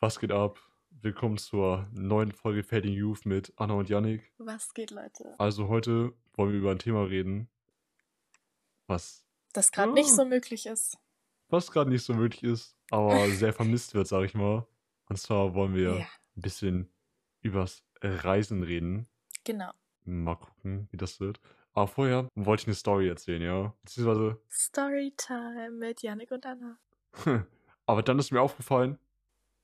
Was geht ab? Willkommen zur neuen Folge Fading Youth mit Anna und Yannick. Was geht, Leute? Also heute wollen wir über ein Thema reden, was, Das gerade nicht Ja. so möglich ist. was gerade nicht so möglich ist, aber sehr vermisst wird, sag ich mal. Und zwar wollen wir Ja, ein bisschen übers Reisen reden. genau. Mal gucken, wie das wird. Aber vorher wollte ich eine Story erzählen, ja. Beziehungsweise, Storytime mit Yannick und Anna. aber dann ist mir aufgefallen,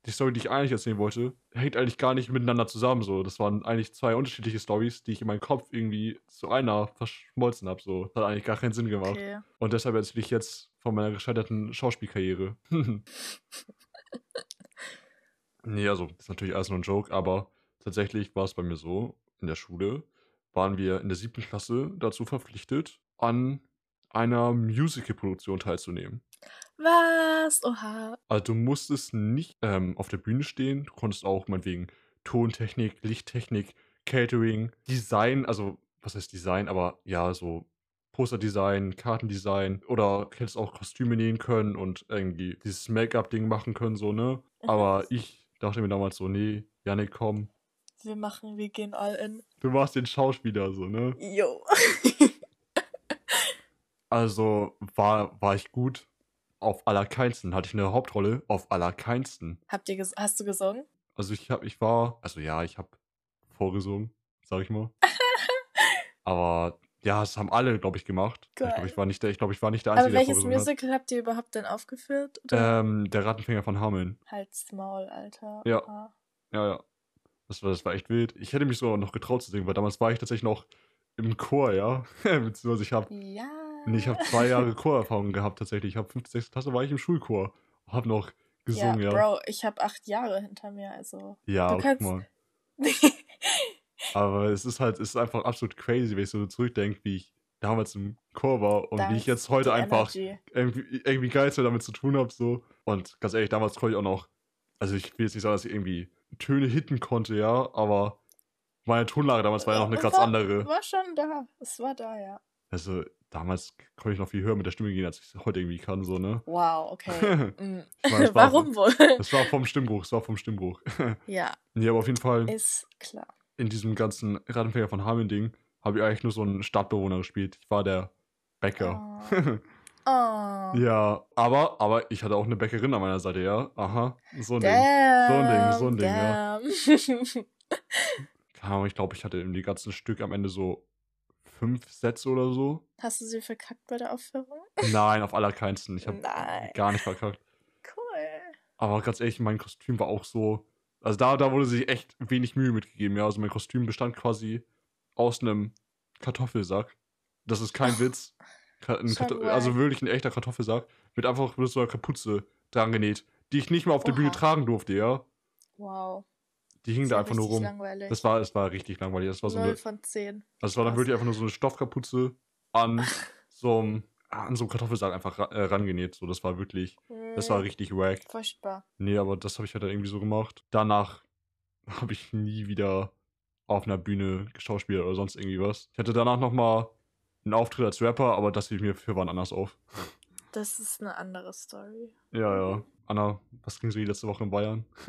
die Story, die ich eigentlich erzählen wollte, hängt eigentlich gar nicht miteinander zusammen. So, das waren eigentlich zwei unterschiedliche Stories, die ich in meinem Kopf irgendwie zu einer verschmolzen habe. So, das hat eigentlich gar keinen Sinn gemacht. Okay. Und deshalb erzähle ich jetzt von meiner gescheiterten Schauspielkarriere. nee, also, das ist natürlich alles nur ein Joke, aber tatsächlich war es bei mir so, in der Schule waren wir in der siebten Klasse dazu verpflichtet, an einer Musical-Produktion teilzunehmen. Was? Oha. Also du musstest nicht ähm, auf der Bühne stehen, du konntest auch meinetwegen Tontechnik, Lichttechnik, Catering, Design, also was heißt Design, aber ja, so Posterdesign, Kartendesign oder hättest auch Kostüme nähen können und irgendwie dieses Make-up-Ding machen können, so, ne? Mhm. Aber ich dachte mir damals so, nee, Janik, komm, Wir machen, wir gehen all in. du warst den Schauspieler, so, ne? Yo. Also war, war ich gut. Auf allerkeinsten hatte ich eine Hauptrolle, auf allerkeinsten. Habt ihr hast du gesungen? Also ich hab, ich war, also ja, ich habe vorgesungen, sag ich mal. Aber ja, das haben alle, glaube ich, gemacht. Ich glaube, Geil. ich war nicht der, ich glaube, ich war nicht der Aber Einzige, der welches Musical habt ihr überhaupt denn aufgeführt? hat. Ähm, der Rattenfänger von Hameln. Halt's Maul, Alter. Ja. Oha. Ja, ja. Das war, das war echt wild. Ich hätte mich sogar noch getraut zu singen, weil damals war ich tatsächlich noch im Chor, ja. Beziehungsweise ich habe Ja. Nee, ich habe zwei Jahre Chorerfahrung gehabt tatsächlich. Ich habe fünfte, sechste Klasse war ich im Schulchor. Hab noch gesungen, ja. Bro, ich habe acht Jahre hinter mir, also. Ja, Du guck kannst- mal. Aber es ist halt, es ist einfach absolut crazy, wenn ich so zurückdenke, wie ich damals im Chor war und Da wie ich jetzt heute einfach Energy. irgendwie, irgendwie geil damit zu tun habe. So. Und ganz ehrlich, damals konnte ich auch noch, also ich will jetzt nicht sagen, dass ich irgendwie Töne hitten konnte, ja, aber meine Tonlage damals war ja noch eine ganz war- andere. War schon da. Es war da, ja. Also damals konnte ich noch viel höher mit der Stimme gehen, als ich es heute irgendwie kann, so, ne? Wow, okay. Mm. Meine, es war- Warum wohl? Das war vom Stimmbruch, das war vom Stimmbruch. ja, nee, aber auf jeden Fall. ist klar. in diesem ganzen Rattenfänger von Hameln-Ding habe ich eigentlich nur so einen Stadtbewohner gespielt. Ich war der Bäcker. Oh. ja, aber, aber ich hatte auch eine Bäckerin an meiner Seite, ja. Aha, so ein Ding. Damn, So ein Ding, so ein Ding, damn. Keine Ahnung, ich glaube, ich hatte im ganzen Stück am Ende so fünf Sätze oder so. Hast du sie verkackt bei der Aufführung? Nein, auf allerkeinsten. Ich habe gar nicht verkackt. Cool. Aber ganz ehrlich, mein Kostüm war auch so. Also da, da wurde sich echt wenig Mühe mitgegeben, ja. Also mein Kostüm bestand quasi aus einem Kartoffelsack. Das ist kein Witz. Also wirklich ein echter Kartoffelsack. Mit einfach mit so einer Kapuze dran genäht. Die ich nicht mehr auf der Bühne Oha. tragen durfte, ja. Wow. Die hing da einfach nur rum. Langweilig. Das war, es war richtig langweilig. Das war so Null eine, von zehn. also es war dann wirklich einfach nur so eine Stoffkapuze an so einem, an so einem Kartoffelsack einfach ra äh, rangenäht. So, das war wirklich, das war Mm, richtig wack. Furchtbar. Nee, aber das habe ich halt dann irgendwie so gemacht. Danach habe ich nie wieder auf einer Bühne geschauspielt oder sonst irgendwie was. Ich hatte danach nochmal einen Auftritt als Rapper, aber das hielt mir für wann anders auf. Das ist eine andere Story. Ja, ja. Anna, was ging so die letzte Woche in Bayern?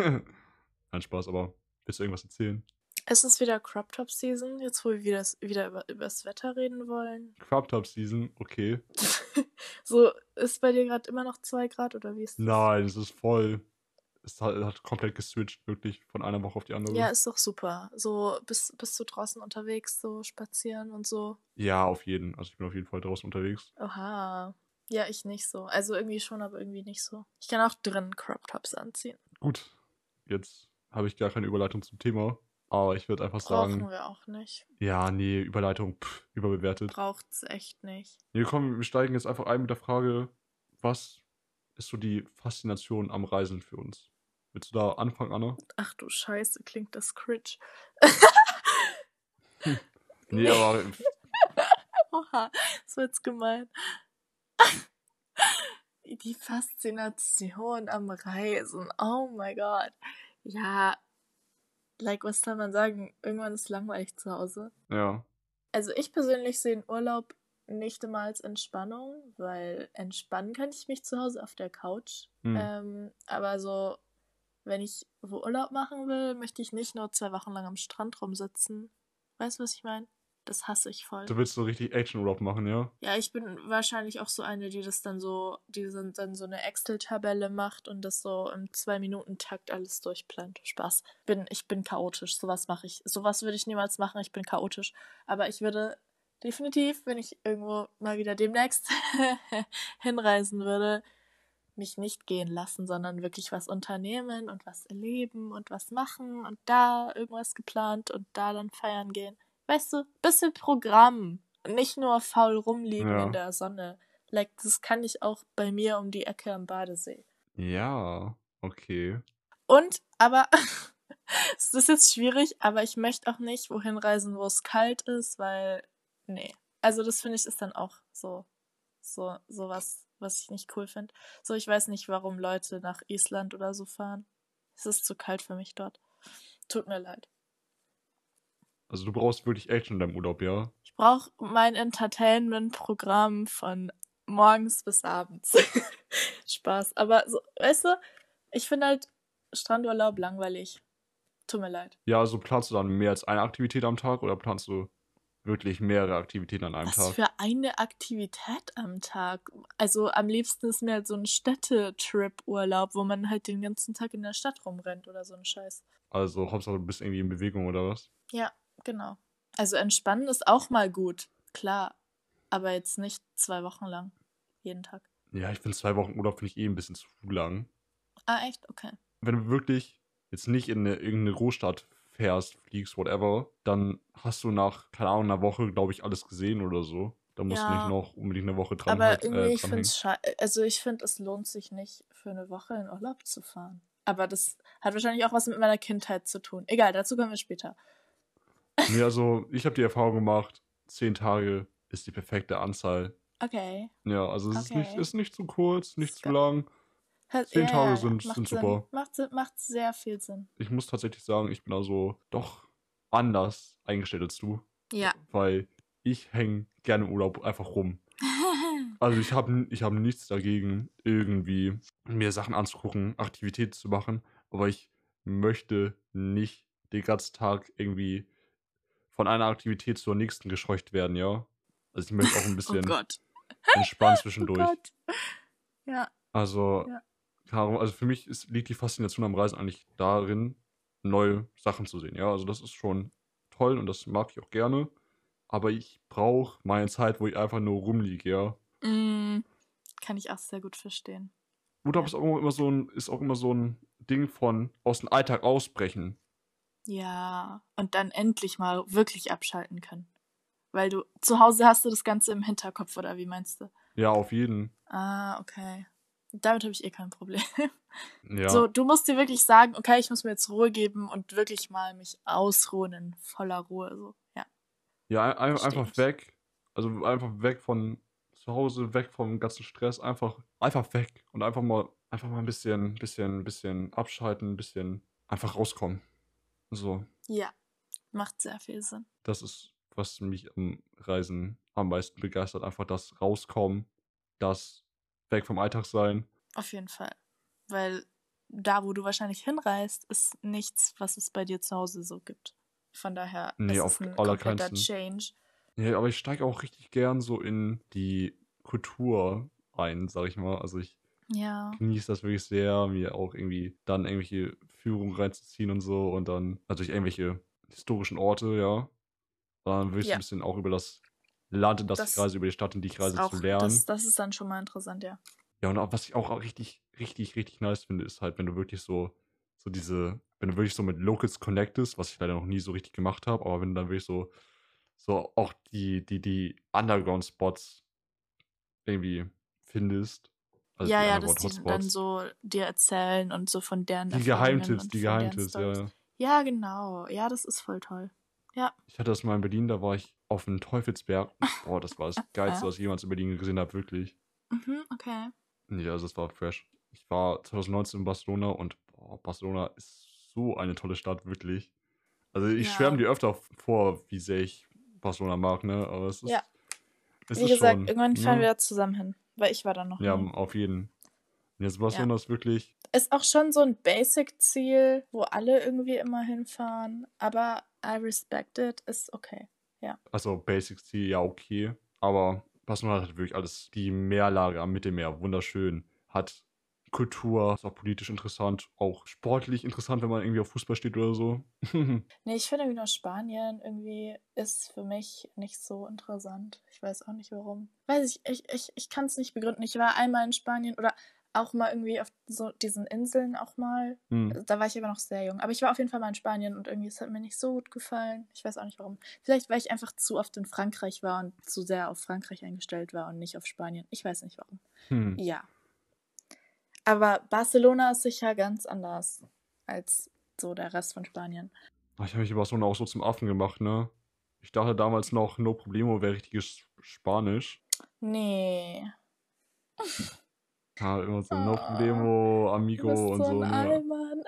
Kein Spaß, aber willst du irgendwas erzählen? Es ist wieder Crop Top Season, jetzt wo wir wieder, wieder über, über das Wetter reden wollen. Crop Top Season, okay. so, ist bei dir gerade immer noch 2 Grad oder wie ist das? Nein, es ist voll. Es hat, hat komplett geswitcht, wirklich von einer Woche auf die andere. Ja, ist doch super. So, bist, bist du draußen unterwegs, so spazieren und so? ja, auf jeden. Also ich bin auf jeden Fall draußen unterwegs. Oha. Ja, ich nicht so. Also irgendwie schon, aber irgendwie nicht so. Ich kann auch drinnen Crop Tops anziehen. Gut, jetzt habe ich gar keine Überleitung zum Thema. Aber ich würde einfach Brauchen sagen, wir auch nicht. ja, nee, Überleitung, pff, überbewertet. Braucht's echt nicht. Nee, komm, wir steigen jetzt einfach ein mit der Frage, was ist so die Faszination am Reisen für uns? Willst du da anfangen, Anna? Ach du Scheiße, klingt das cringe. Nee, aber Oha, das war jetzt gemein. Die Faszination am Reisen. Oh mein Gott. Ja, like, was soll man sagen? Irgendwann ist langweilig zu Hause. ja. Also ich persönlich sehe den Urlaub nicht immer als Entspannung, weil entspannen kann ich mich zu Hause auf der Couch. Hm. Ähm, aber so wenn ich wo Urlaub machen will, möchte ich nicht nur zwei Wochen lang am Strand rumsitzen. Weißt du, was ich meine? Das hasse ich voll. Du willst so richtig Action-Urlaub machen, ja? Ja, ich bin wahrscheinlich auch so eine, die das dann so, die dann so eine Excel-Tabelle macht und das so im Zwei-Minuten-Takt alles durchplant. Spaß. Bin, ich bin chaotisch. Sowas mache ich. Sowas würde ich niemals machen. Ich bin chaotisch. Aber ich würde definitiv, wenn ich irgendwo mal wieder demnächst hinreisen würde, mich nicht gehen lassen, sondern wirklich was unternehmen und was erleben und was machen und da irgendwas geplant und da dann feiern gehen. Weißt du, bisschen Programm. Nicht nur faul rumliegen ja. in der Sonne. Like, das kann ich auch bei mir um die Ecke am Badesee. Ja, okay. Und, aber, es ist jetzt schwierig, aber ich möchte auch nicht wohin reisen, wo es kalt ist, weil, nee. Also, das finde ich ist dann auch so, so, sowas, was ich nicht cool finde. So, ich weiß nicht, warum Leute nach Island oder so fahren. Es ist zu kalt für mich dort. Tut mir leid. Also du brauchst wirklich Action in deinem Urlaub, ja? Ich brauche mein Entertainment-Programm von morgens bis abends. Spaß. Aber so, weißt du, ich finde halt Strandurlaub langweilig. Tut mir leid. Ja, also planst du dann mehr als eine Aktivität am Tag oder planst du wirklich mehrere Aktivitäten an einem Was Tag? Was für eine Aktivität am Tag? Also am liebsten ist mir halt so ein Städtetrip-Urlaub, wo man halt den ganzen Tag in der Stadt rumrennt oder so ein Scheiß. Also Hauptsache du bist irgendwie in Bewegung oder was? Ja, genau. Also entspannen ist auch mal gut, klar. Aber jetzt nicht zwei Wochen lang. Jeden Tag. Ja, ich finde zwei Wochen Urlaub finde ich eh ein bisschen zu lang. Ah, echt? Okay. Wenn du wirklich jetzt nicht in eine, irgendeine Großstadt fährst, fliegst, whatever, dann hast du nach, keine Ahnung, einer Woche, glaube ich, alles gesehen oder so. Da musst ja, du nicht noch unbedingt eine Woche dran Aber halt, irgendwie, äh, ich finde es also ich finde, es lohnt sich nicht, für eine Woche in Urlaub zu fahren. Aber das hat wahrscheinlich auch was mit meiner Kindheit zu tun. Egal, dazu kommen wir später. Nee, also ich habe die Erfahrung gemacht, zehn Tage ist die perfekte Anzahl. Okay. Ja, also es okay. ist, nicht, ist nicht zu kurz, nicht zu lang. Zehn ja, Tage sind, sind super. Macht, macht sehr viel Sinn. Ich muss tatsächlich sagen, ich bin also doch anders eingestellt als du. Ja. Weil ich hänge gerne im Urlaub einfach rum. also ich habe ich hab nichts dagegen, irgendwie mir Sachen anzugucken, Aktivitäten zu machen, aber ich möchte nicht den ganzen Tag irgendwie von einer Aktivität zur nächsten gescheucht werden, ja. Also ich möchte auch ein oh bisschen oh entspannen zwischendurch. Oh. Ja. Also, ja. also für mich ist, liegt die Faszination am Reisen eigentlich darin, neue Sachen zu sehen, ja. Also das ist schon toll und das mag ich auch gerne. Aber ich brauche meine Zeit, wo ich einfach nur rumliege, ja. Mm, kann ich auch sehr gut verstehen. Urlaub ja. ist auch immer so ein, ist auch immer so ein Ding von aus dem Alltag ausbrechen. Ja, und dann endlich mal wirklich abschalten können. Weil du zu Hause hast du das Ganze im Hinterkopf, oder wie meinst du? Ja, auf jeden. Ah, okay. Damit habe ich eh kein Problem. Ja. So, du musst dir wirklich sagen, okay, ich muss mir jetzt Ruhe geben und wirklich mal mich ausruhen in voller Ruhe. So, ja. Ja, ein, einfach weg. Also einfach weg von zu Hause, weg vom ganzen Stress, einfach, einfach weg und einfach mal, einfach mal ein bisschen, bisschen, bisschen abschalten, ein bisschen einfach rauskommen. So. Ja, macht sehr viel Sinn. Das ist, was mich am Reisen am meisten begeistert. Einfach das Rauskommen, das Weg vom Alltag sein. Auf jeden Fall. Weil da, wo du wahrscheinlich hinreist, ist nichts, was es bei dir zu Hause so gibt. Von daher nee, ist auf es ein kompletter Change. Ja, aber ich steige auch richtig gern so in die Kultur ein, sag ich mal. Also ich ja. genieße das wirklich sehr, mir auch irgendwie dann irgendwelche Führungen reinzuziehen und so und dann natürlich irgendwelche historischen Orte, ja. Dann will ich ja. ein bisschen auch über das Land, in das, das ich reise, über die Stadt, in die ich reise, auch, zu lernen. Das, das ist dann schon mal interessant, ja. Ja, und auch, was ich auch richtig, richtig, richtig nice finde, ist halt, wenn du wirklich so, so diese, wenn du wirklich so mit Locals connectest, was ich leider noch nie so richtig gemacht habe, aber wenn du dann wirklich so, so auch die, die, die Underground-Spots irgendwie findest, also ja, ja, dass die dann so dir erzählen und so von deren Die Geheimtipps, die Geheimtipps, ja, ja. Ja, genau. Ja, das ist voll toll. Ja. Ich hatte das mal in Berlin, da war ich auf dem Teufelsberg. Boah, das war das Geilste, was ich jemals in Berlin gesehen habe, wirklich. Mhm, okay. Ja, also das war fresh. Ich war 2019 in Barcelona und boah, Barcelona ist so eine tolle Stadt, wirklich. Also ich ja. schwärme dir öfter vor, wie sehr ich Barcelona mag, ne? Aber es ist. Ja. Es wie ist gesagt, schon, irgendwann fahren ne? wir zusammen hin. Weil ich war da noch. Ja, nie. auf jeden. Jetzt Barcelona ja. ist wirklich. Ist auch schon so ein Basic-Ziel, wo alle irgendwie immer hinfahren. Aber I respect it, ist okay. Ja. Also Basic Ziel, ja, okay. Aber Barcelona hat wirklich alles. Die Meerlage am Mittelmeer, wunderschön. Hat Kultur, ist auch politisch interessant, auch sportlich interessant, wenn man irgendwie auf Fußball steht oder so. nee, ich finde irgendwie nur Spanien irgendwie ist für mich nicht so interessant. Ich weiß auch nicht warum. Weiß ich, ich, ich, ich kann es nicht begründen. Ich war einmal in Spanien oder auch mal irgendwie auf so diesen Inseln auch mal. Mhm. Da war ich aber noch sehr jung. Aber ich war auf jeden Fall mal in Spanien und irgendwie es hat mir nicht so gut gefallen. Ich weiß auch nicht warum. Vielleicht, weil ich einfach zu oft in Frankreich war und zu sehr auf Frankreich eingestellt war und nicht auf Spanien. Ich weiß nicht warum. Mhm. Ja. Aber Barcelona ist sicher ganz anders als so der Rest von Spanien. Ich habe mich Barcelona auch so zum Affen gemacht, ne? Ich dachte damals noch, no problemo wäre richtiges Spanisch. Nee. Ja, immer so, no ah, problemo, amigo und so. Ein ne?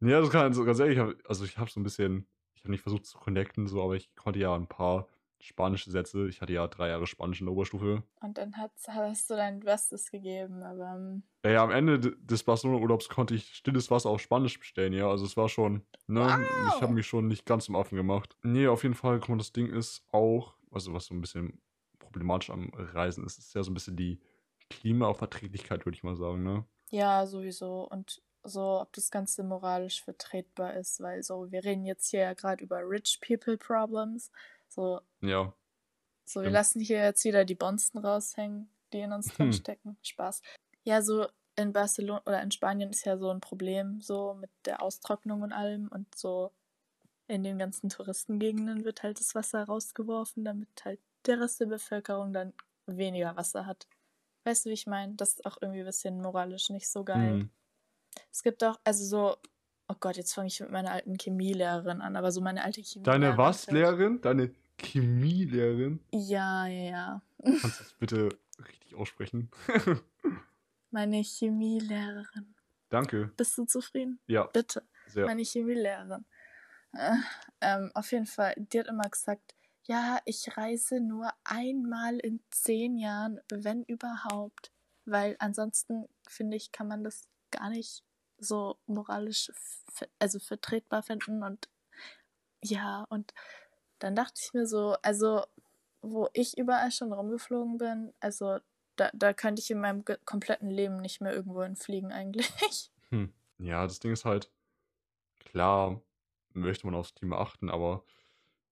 ja, das kann so ganz ehrlich, also ich habe so ein bisschen, ich habe nicht versucht zu connecten, so, aber ich konnte ja ein paar spanische Sätze. Ich hatte ja drei Jahre Spanisch in der Oberstufe. Und dann hast, hast du dein Bestes gegeben, aber. Ähm, ja, ja, am Ende des Barcelona-Urlaubs konnte ich stilles Wasser auf Spanisch bestellen, ja. Also es war schon, ne? Wow. Ich habe mich schon nicht ganz zum Affen gemacht. Nee, auf jeden Fall, guck mal, das Ding ist auch, also was so ein bisschen problematisch am Reisen ist, ist ja so ein bisschen die Klimaverträglichkeit, würde ich mal sagen, ne? Ja, sowieso. Und so, ob das Ganze moralisch vertretbar ist, weil so, wir reden jetzt hier ja gerade über Rich People Problems. So. Ja. So, wir lassen hier jetzt wieder die Bonzen raushängen, die in uns drin stecken. Spaß. Ja, so in Barcelona oder in Spanien ist ja so ein Problem, so mit der Austrocknung und allem und so in den ganzen Touristengegenden wird halt das Wasser rausgeworfen, damit halt der Rest der Bevölkerung dann weniger Wasser hat. Weißt du, wie ich meine? Das ist auch irgendwie ein bisschen moralisch nicht so geil. Mhm. Es gibt auch, also so, oh Gott, jetzt fange ich mit meiner alten Chemielehrerin an, aber so meine alte Chemielehrerin. Deine was, Lehrerin? Deine Chemielehrerin? Ja, ja, ja. Kannst du das bitte richtig aussprechen? meine Chemielehrerin. Danke. Bist du zufrieden? Ja. Bitte. Sehr. Meine Chemielehrerin. Äh, ähm, auf jeden Fall, die hat immer gesagt, ja, ich reise nur einmal in zehn Jahren, wenn überhaupt. Weil ansonsten, finde ich, kann man das gar nicht so moralisch, also vertretbar finden. Und ja, und dann dachte ich mir so, also wo ich überall schon rumgeflogen bin, also da, da könnte ich in meinem kompletten Leben nicht mehr irgendwo hinfliegen eigentlich. Hm. Ja, das Ding ist halt, klar möchte man aufs Klima achten, aber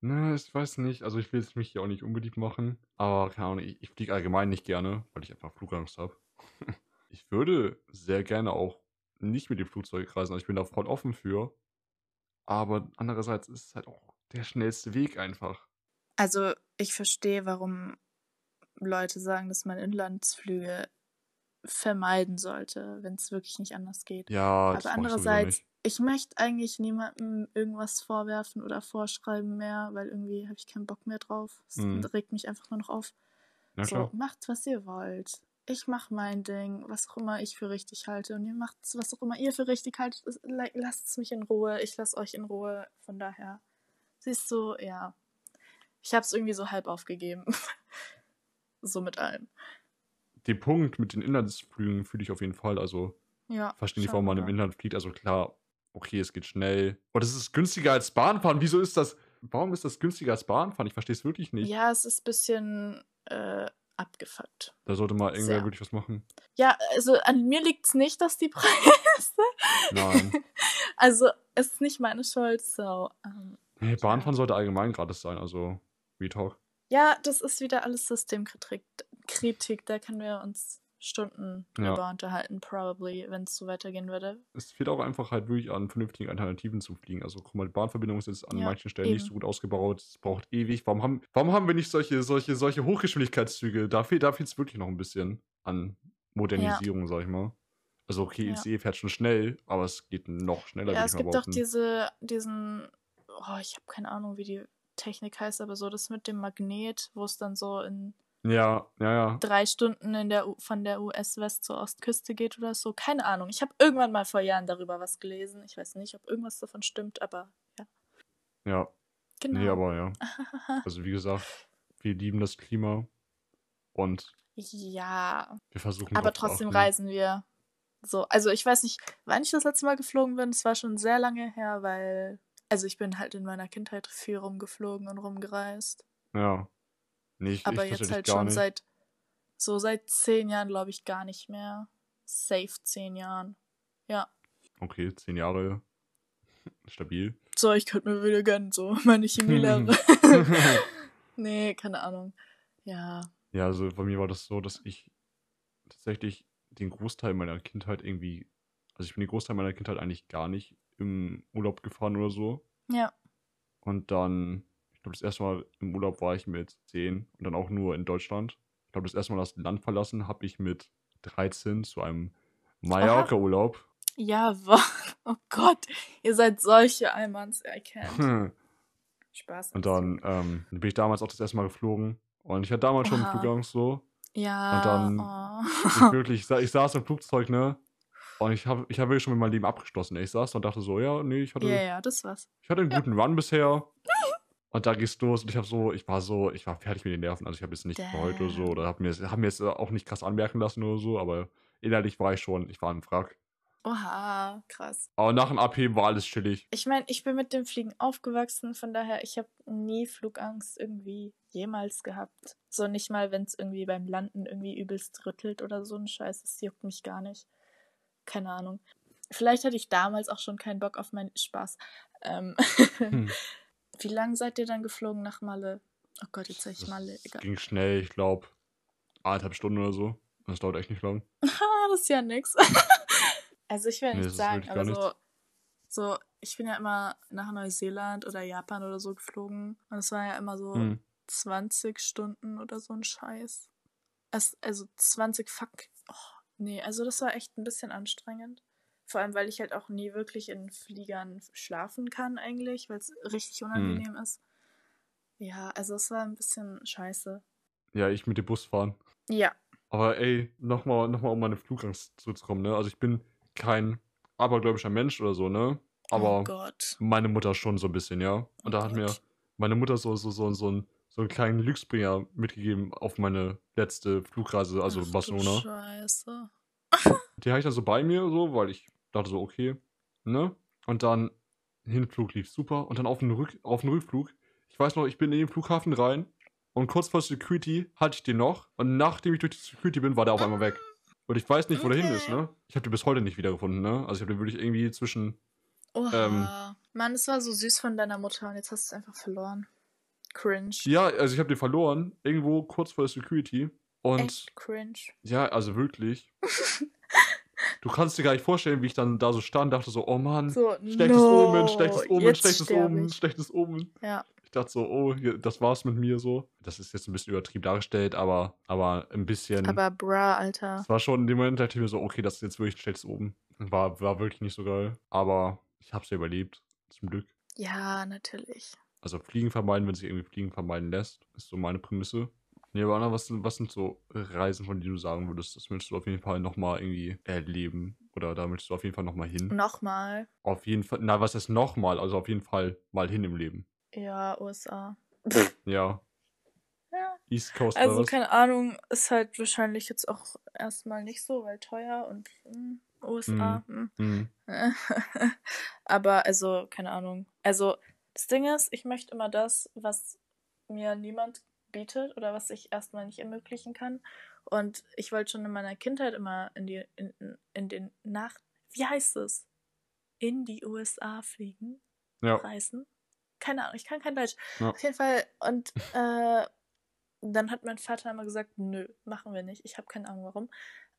Ne, ich weiß nicht. Also ich will es mich hier auch nicht unbedingt machen. Aber keine Ahnung, ich, ich fliege allgemein nicht gerne, weil ich einfach Flugangst habe. ich würde sehr gerne auch nicht mit dem Flugzeug reisen. Also ich bin da voll offen für. Aber andererseits ist es halt auch der schnellste Weg einfach. Also ich verstehe, warum Leute sagen, dass man Inlandsflüge vermeiden sollte, wenn es wirklich nicht anders geht. Ja, aber andererseits, ich möchte eigentlich niemandem irgendwas vorwerfen oder vorschreiben mehr, weil irgendwie habe ich keinen Bock mehr drauf. Es mhm. regt mich einfach nur noch auf. Ja, so, klar. macht, was ihr wollt. Ich mache mein Ding, was auch immer ich für richtig halte. Und ihr macht was auch immer ihr für richtig haltet. Lasst es mich in Ruhe. Ich lasse euch in Ruhe. Von daher, siehst du, ja. Ich habe es irgendwie so halb aufgegeben. so mit allem. Den Punkt mit den Inlandsflügen fühle ich auf jeden Fall. Also, ja, verstehe nicht, warum man im Inland fliegt. Also klar, okay, es geht schnell. Und es ist günstiger als Bahnfahren. Wieso ist das? Warum ist das günstiger als Bahnfahren? Ich verstehe es wirklich nicht. Ja, es ist ein bisschen äh, abgefuckt. Da sollte mal irgendwer Sehr. wirklich was machen. Ja, also an mir liegt es nicht, dass die Preise. Nein. also es ist nicht meine Schuld, so. Ähm, nee, Bahnfahren ja. sollte allgemein gratis sein, also Retalk. Ja, das ist wieder alles Systemkritik. Kritik, da können wir uns Stunden ja. über unterhalten, probably, wenn es so weitergehen würde. Es fehlt auch einfach halt wirklich an vernünftigen Alternativen zu fliegen. Also guck mal, die Bahnverbindung ist jetzt an ja, manchen Stellen eben. nicht so gut ausgebaut. Es braucht ewig. Warum haben, warum haben wir nicht solche, solche, solche Hochgeschwindigkeitszüge? Da fehlt da es wirklich noch ein bisschen an Modernisierung, ja. sag ich mal. Also okay, ICE fährt schon schnell, aber es geht noch schneller. Ja, es gibt doch diese, diesen, oh, ich habe keine Ahnung, wie die Technik heißt, aber so das mit dem Magnet, wo es dann so in ja, ja, ja. Drei Stunden in der, von der US-West zur Ostküste geht oder so. Keine Ahnung. Ich habe irgendwann mal vor Jahren darüber was gelesen. Ich weiß nicht, ob irgendwas davon stimmt, aber ja. Ja. Genau. Nee, aber ja. also wie gesagt, wir lieben das Klima und ja. Wir versuchen Aber trotzdem reisen wir So, also ich weiß nicht, wann ich das letzte Mal geflogen bin. Es war schon sehr lange her, weil, also ich bin halt in meiner Kindheit viel rumgeflogen und rumgereist. Ja. Nee, ich, Aber ich jetzt halt schon nicht. seit, so seit zehn Jahren, glaube ich, gar nicht mehr. Safe zehn Jahren. Ja. Okay, zehn Jahre. Stabil. So, ich könnte mir wieder gönnen, so meine Chemielehre. nee, keine Ahnung. Ja. Ja, also bei mir war das so, dass ich tatsächlich den Großteil meiner Kindheit irgendwie, also ich bin den Großteil meiner Kindheit eigentlich gar nicht im Urlaub gefahren oder so. Ja. Und dann, ich glaube, das erste Mal im Urlaub war ich mit 10 und dann auch nur in Deutschland. Ich glaube, das erste Mal das Land verlassen habe ich mit 13 zu einem Mallorca-Urlaub. Ja, oh Gott, ihr seid solche Almans, I can't. Spaß. Und dann ähm, bin ich damals auch das erste Mal geflogen. Und ich hatte damals schon Oha. Flugangst so. Ja. Und dann- oh. Ich wirklich, ich, sa ich saß im Flugzeug, ne? Und ich habe ich hab wirklich schon mit meinem Leben abgeschlossen. Ich saß da und dachte so, ja, nee, ich hatte, Ja, ja, das war's. ich hatte einen guten Run bisher. Und da ging's los und ich habe so, ich war so, ich war fertig mit den Nerven. Also ich habe jetzt nicht geheult oder so Damn. oder habe mir, hab mir jetzt auch nicht krass anmerken lassen oder so, aber innerlich war ich schon, ich war im Wrack. Oha, krass. Aber nach dem Abheben war alles chillig. Ich meine, ich bin mit dem Fliegen aufgewachsen, von daher, ich habe nie Flugangst irgendwie jemals gehabt. So nicht mal, wenn es irgendwie beim Landen irgendwie übelst rüttelt oder so ein Scheiß. Das juckt mich gar nicht. Keine Ahnung. Vielleicht hatte ich damals auch schon keinen Bock auf meinen Spaß. Ähm, Hm. Wie lange seid ihr dann geflogen nach Malle? Oh Gott, jetzt sag ich Malle. Egal. ging schnell, ich glaube, eineinhalb Stunden oder so. Das dauert echt nicht lang. Das ist ja nix. also ich will Nee, nicht sagen, aber so, so, ich bin ja immer nach Neuseeland oder Japan oder so geflogen. Und es war ja immer so Hm. 20 Stunden oder so ein Scheiß. Es, also 20 fuck. Oh, nee, also das war echt ein bisschen anstrengend. Vor allem, weil ich halt auch nie wirklich in Fliegern schlafen kann eigentlich, weil es richtig unangenehm ist. Ja, also es war ein bisschen scheiße. Ja, ich mit dem Bus fahren. Ja. Aber ey, nochmal noch mal um meine Flugangst zurückzukommen, ne? Also ich bin kein abergläubischer Mensch oder so, ne? Aber oh Gott. meine Mutter schon so ein bisschen, ja. Und da Oh hat mir Gott. meine Mutter so, so, so, so, einen, so einen kleinen Glücksbringer mitgegeben auf meine letzte Flugreise, also Ach Barcelona. Scheiße. Die hatte ich dann so bei mir, so, weil ich dachte so, okay, ne? Und dann Hinflug lief super und dann auf den, Rück, auf den Rückflug, ich weiß noch, ich bin in den Flughafen rein und kurz vor Security hatte ich den noch und nachdem ich durch die Security bin, war der auf einmal weg. Und ich weiß nicht, wo der hin ist, ne? Ich habe den bis heute nicht wiedergefunden, ne? Also ich habe den wirklich irgendwie zwischen, Oha. Ähm. Mann, es war so süß von deiner Mutter und jetzt hast du es einfach verloren. Cringe. ja, also ich habe den verloren, irgendwo kurz vor der Security und Echt cringe. ja, also wirklich. Du kannst dir gar nicht vorstellen, wie ich dann da so stand, dachte so, oh Mann, So, schlechtes no, Omen, schlechtes Omen, schlechtes Omen, ich. schlechtes Omen. Ja. Ich dachte so, oh, hier, das war's mit mir so. Das ist jetzt ein bisschen übertrieben dargestellt, aber, aber ein bisschen. Aber bra, Alter. es war schon in dem Moment, dachte ich mir so, okay, das ist jetzt wirklich ein schlechtes Omen. War, war wirklich nicht so geil. Aber ich hab's ja überlebt. Zum Glück. Ja, natürlich. Also Fliegen vermeiden, wenn sich irgendwie Fliegen vermeiden lässt, ist so meine Prämisse. Nee, aber Anna, was, sind- was sind so Reisen, von denen du sagen würdest, das möchtest du auf jeden Fall nochmal irgendwie erleben? Oder da möchtest du auf jeden Fall nochmal hin? Nochmal. Auf jeden Fall, na, was ist nochmal? Also auf jeden Fall mal hin im Leben. Ja, USA. Ja. Ja. East Coast Also, keine Ahnung, ist halt wahrscheinlich jetzt auch erstmal nicht so, weil teuer und hm, USA. Hm. Hm. Aber also, keine Ahnung. Also, das Ding ist, ich möchte immer das, was mir niemand bietet oder was ich erstmal nicht ermöglichen kann. Und ich wollte schon in meiner Kindheit immer in die, in, in- den Nach, wie heißt es? In die USA fliegen, Ja. reisen. Keine Ahnung, ich kann kein Deutsch. Ja. Auf jeden Fall. Und äh, dann hat mein Vater immer gesagt, nö, machen wir nicht. Ich habe keine Ahnung warum.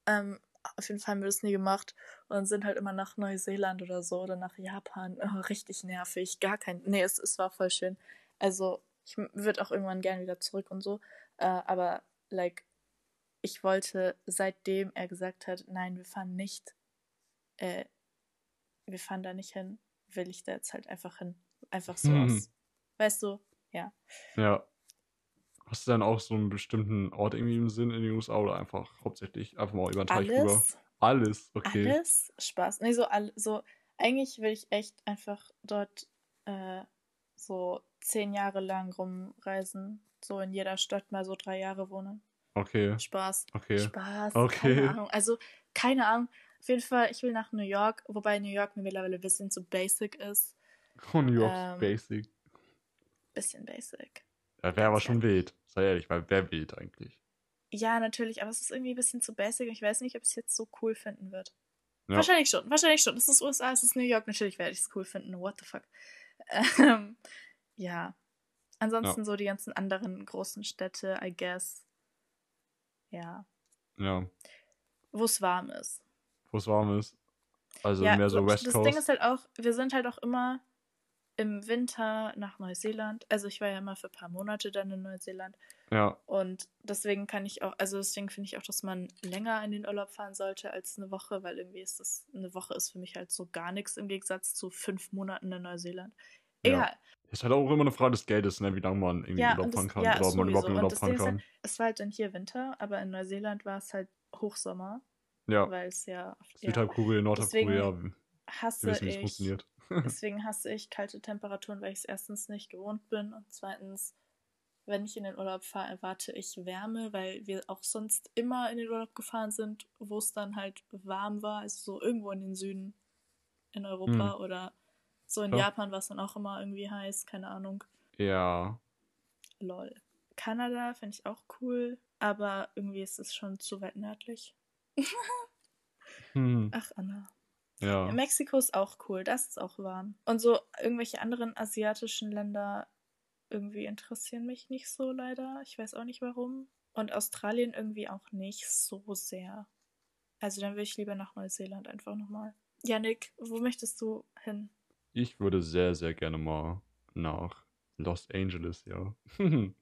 Ähm, auf jeden Fall haben wir das nie gemacht und sind halt immer nach Neuseeland oder so oder nach Japan. Oh, richtig nervig, gar kein. Nee, es, es war voll schön. Also, ich würde auch irgendwann gern wieder zurück und so. Äh, aber, like, ich wollte, seitdem er gesagt hat, nein, wir fahren nicht, äh, wir fahren da nicht hin, will ich da jetzt halt einfach hin. Einfach so aus. Weißt du? Ja. Ja. Hast du dann auch so einen bestimmten Ort irgendwie im Sinn in den USA oder einfach hauptsächlich einfach mal über den Teich rüber? Alles. Alles, okay. Alles Spaß. Nee, so, all, so eigentlich will ich echt einfach dort äh, so zehn Jahre lang rumreisen. So in jeder Stadt mal so drei Jahre wohnen. Okay, Spaß. okay. Spaß. Okay. Keine Ahnung. Also, keine Ahnung. Auf jeden Fall, ich will nach New York, wobei New York mir mittlerweile ein bisschen zu basic ist. Oh, New York Ähm, Basic. Bisschen basic. Ja, wäre aber schon wild. Sei ehrlich, weil wer wild eigentlich? Ja, natürlich, aber es ist irgendwie ein bisschen zu basic und ich weiß nicht, ob ich es jetzt so cool finden wird. Ja. Wahrscheinlich schon, wahrscheinlich schon. Es ist USA, es ist New York, natürlich werde ich es cool finden. What the fuck. Ähm, ja. Ansonsten so die ganzen anderen großen Städte, I guess. Ja. Ja, Wo es warm ist. wo es warm ist. Also ja, mehr so West das Coast. Ding ist halt auch, wir sind halt auch immer im Winter nach Neuseeland. Also ich war ja immer für ein paar Monate dann in Neuseeland. ja, Und deswegen kann ich auch, also deswegen finde ich auch, dass man länger in den Urlaub fahren sollte als eine Woche, weil irgendwie ist das, eine Woche ist für mich halt so gar nichts im Gegensatz zu fünf Monaten in Neuseeland. Ja. Egal. ist halt auch immer eine Frage des Geldes, ne, wie lange man irgendwie Ja, Urlaub fahren kann ja, oder ob man überhaupt in Urlaub fahren kann. halt, es war halt dann hier Winter, aber in Neuseeland war es halt Hochsommer, Ja, weil es ja, ja Südhalbkorea, Nordhalbkorea, wir hasse wissen, ich funktioniert. Deswegen hasse ich kalte Temperaturen, weil ich es erstens nicht gewohnt bin und zweitens, wenn ich in den Urlaub fahre, erwarte ich Wärme, weil wir auch sonst immer in den Urlaub gefahren sind, wo es dann halt warm war, also so irgendwo in den Süden in Europa Hm. oder so in Ja. Japan war es dann auch immer irgendwie heiß, keine Ahnung. Ja, Lol. Kanada finde ich auch cool, aber irgendwie ist es schon zu weit nördlich. hm. Ach, Anna. Ja. Mexiko ist auch cool, das ist auch warm. Und so irgendwelche anderen asiatischen Länder irgendwie interessieren mich nicht so leider. Ich weiß auch nicht warum. Und Australien irgendwie auch nicht so sehr. Also dann will ich lieber nach Neuseeland einfach nochmal. Janik, wo möchtest du hin? Ich würde sehr, sehr gerne mal nach Los Angeles, ja.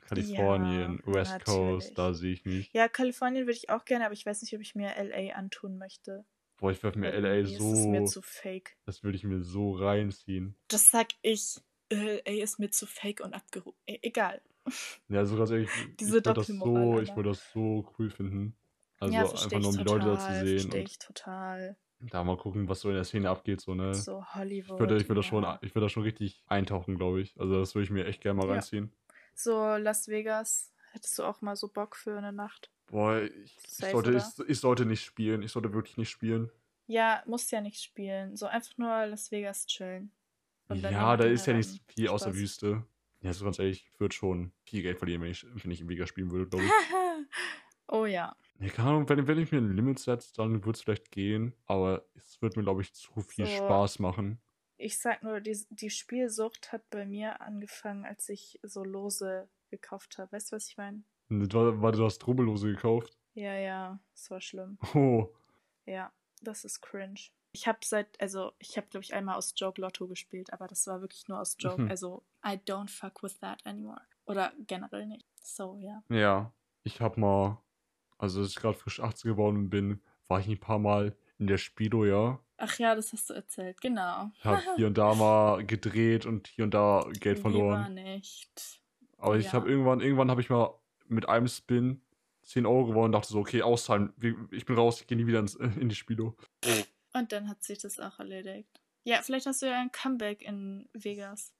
Kalifornien, Ja, West Coast, natürlich. da sehe ich mich. Ja, Kalifornien würde ich auch gerne, aber ich weiß nicht, ob ich mir LA antun möchte. Boah, ich werfe mir LA irgendwie ist es mir so, zu fake. das würde ich mir so reinziehen. Das sag ich. LA ist mir zu fake und abgehoben. egal. Ja, so ganz ehrlich, Diese ich würde das so, ich würde das so cool finden. Also ja, einfach nur ich um die Leute da zu total, sehen verstehe ich total. da mal gucken, was so in der Szene abgeht, so, ne? So Ich Hollywood. würde, ich würde das schon, ja. ich würde das schon richtig eintauchen, glaube ich. Also das würde ich mir echt gerne mal Ja. reinziehen. So Las Vegas. Hättest du auch mal so Bock für eine Nacht? Boah, ich, ich, sollte, ich, ich sollte nicht spielen. Ich sollte wirklich nicht spielen. Ja, musst ja nicht spielen. So einfach nur Las Vegas chillen. Ja, da ist ja nicht viel außer Spaß. Wüste. Ja, so ganz ehrlich, ich würde schon viel Geld verlieren, wenn ich, wenn ich im Vega spielen würde, glaube ich. oh ja. Ja, keine Ahnung, wenn, wenn ich mir ein Limit setze, dann würde es vielleicht gehen. Aber es wird mir, glaube ich, zu viel So. Spaß machen. Ich sag nur, die, die Spielsucht hat bei mir angefangen, als ich so Lose gekauft habe. Weißt du, was ich meine? War, war du hast Rubbellose gekauft? Ja, ja, es war schlimm. Oh, Ja, das ist cringe. Ich habe seit, also ich habe, glaube ich, einmal aus Joke Lotto gespielt, aber das war wirklich nur aus Joke. Mhm. Also, I don't fuck with that anymore. Oder generell nicht. So, ja. ja. Ich habe mal, also als ich gerade frisch 18 geworden bin, war ich ein paar Mal in der Spielo, ja. Ach ja, das hast du erzählt, genau. Hab hier und da mal gedreht und hier und da Geld Lieber verloren. nicht. Aber ich Ja. habe irgendwann, irgendwann habe ich mal mit einem Spin 10 Euro gewonnen und dachte so, okay, auszahlen. Ich bin raus, ich gehe nie wieder ins, in die Spielo. Und dann hat sich das auch erledigt. Ja, vielleicht hast du ja ein Comeback in Vegas.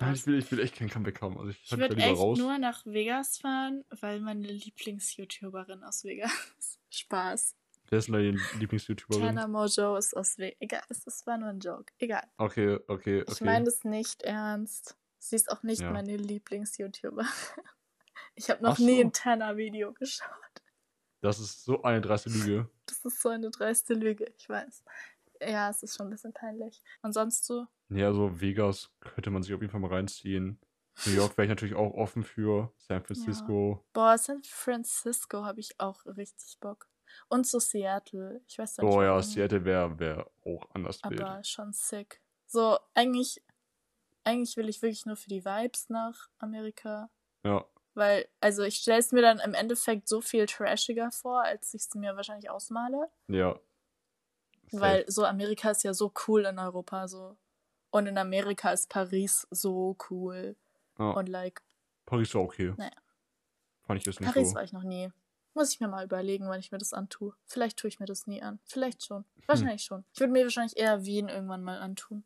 Nein, ich will, ich will echt kein Comeback haben. Also ich, Ich würde echt raus. nur nach Vegas fahren, weil meine Lieblings-YouTuberin aus Vegas. Spaß. Wer ist denn deine Lieblings-YouTuberin? Tana Mojo ist aus Vegas. Egal, es war nur ein Joke. Egal. Okay, okay, okay. Ich meine das nicht ernst. Sie ist auch nicht Ja. meine Lieblings-YouTuber. Ich habe noch Ach nie so. ein Tanner-Video geschaut. das ist so eine dreiste Lüge. Das ist so eine dreiste Lüge, ich weiß. Ja, es ist schon ein bisschen peinlich. Und sonst so? Nee, also Vegas könnte man sich auf jeden Fall mal reinziehen. New York wäre ich natürlich auch offen für. San Francisco. Boah, San Francisco habe ich auch richtig Bock. Und so Seattle. Ich weiß nicht. Oh ja, Seattle wäre wär auch anders wild. Aber schon sick. So, eigentlich, eigentlich will ich wirklich nur für die Vibes nach Amerika. Ja, Weil, also ich stelle es mir dann im Endeffekt so viel trashiger vor, als ich es mir wahrscheinlich ausmale. ja. Safe. Weil so Amerika ist ja so cool in Europa, so. Und in Amerika ist Paris so cool. ja. Und like, Paris war okay. Naja. Fand ich jetzt nicht Paris so. war ich noch nie. Muss ich mir mal überlegen, wann ich mir das antue. Vielleicht tue ich mir das nie an. Vielleicht schon. Wahrscheinlich schon. Ich würde mir wahrscheinlich eher Wien irgendwann mal antun.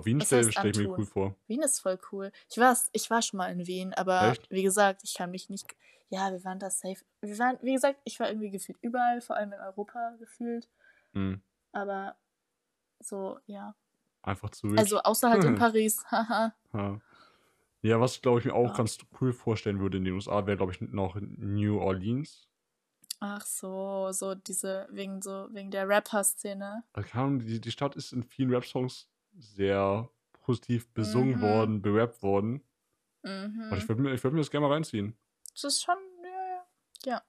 Oh, Wien stelle stell ich mir cool vor. Wien ist voll cool. Ich war, ich war schon mal in Wien, aber Echt? wie gesagt, ich kann mich nicht. Ja, wir waren da safe. Wir waren, wie gesagt, ich war irgendwie gefühlt überall, vor allem in Europa gefühlt. Mhm. Aber so, ja. Einfach zu rich. Also außer halt in Paris. Haha. Ja. Ja, was glaube ich mir auch Ja. ganz cool vorstellen würde in den USA, wäre glaube ich noch New Orleans. Ach so, so diese, wegen so, wegen der Rapper-Szene. Die, die Stadt ist in vielen Rap-Songs sehr positiv besungen Mhm. worden, berappt worden. Mhm. Und ich würde mir, ich würd mir das gerne mal reinziehen. Das ist schon, ja, ja.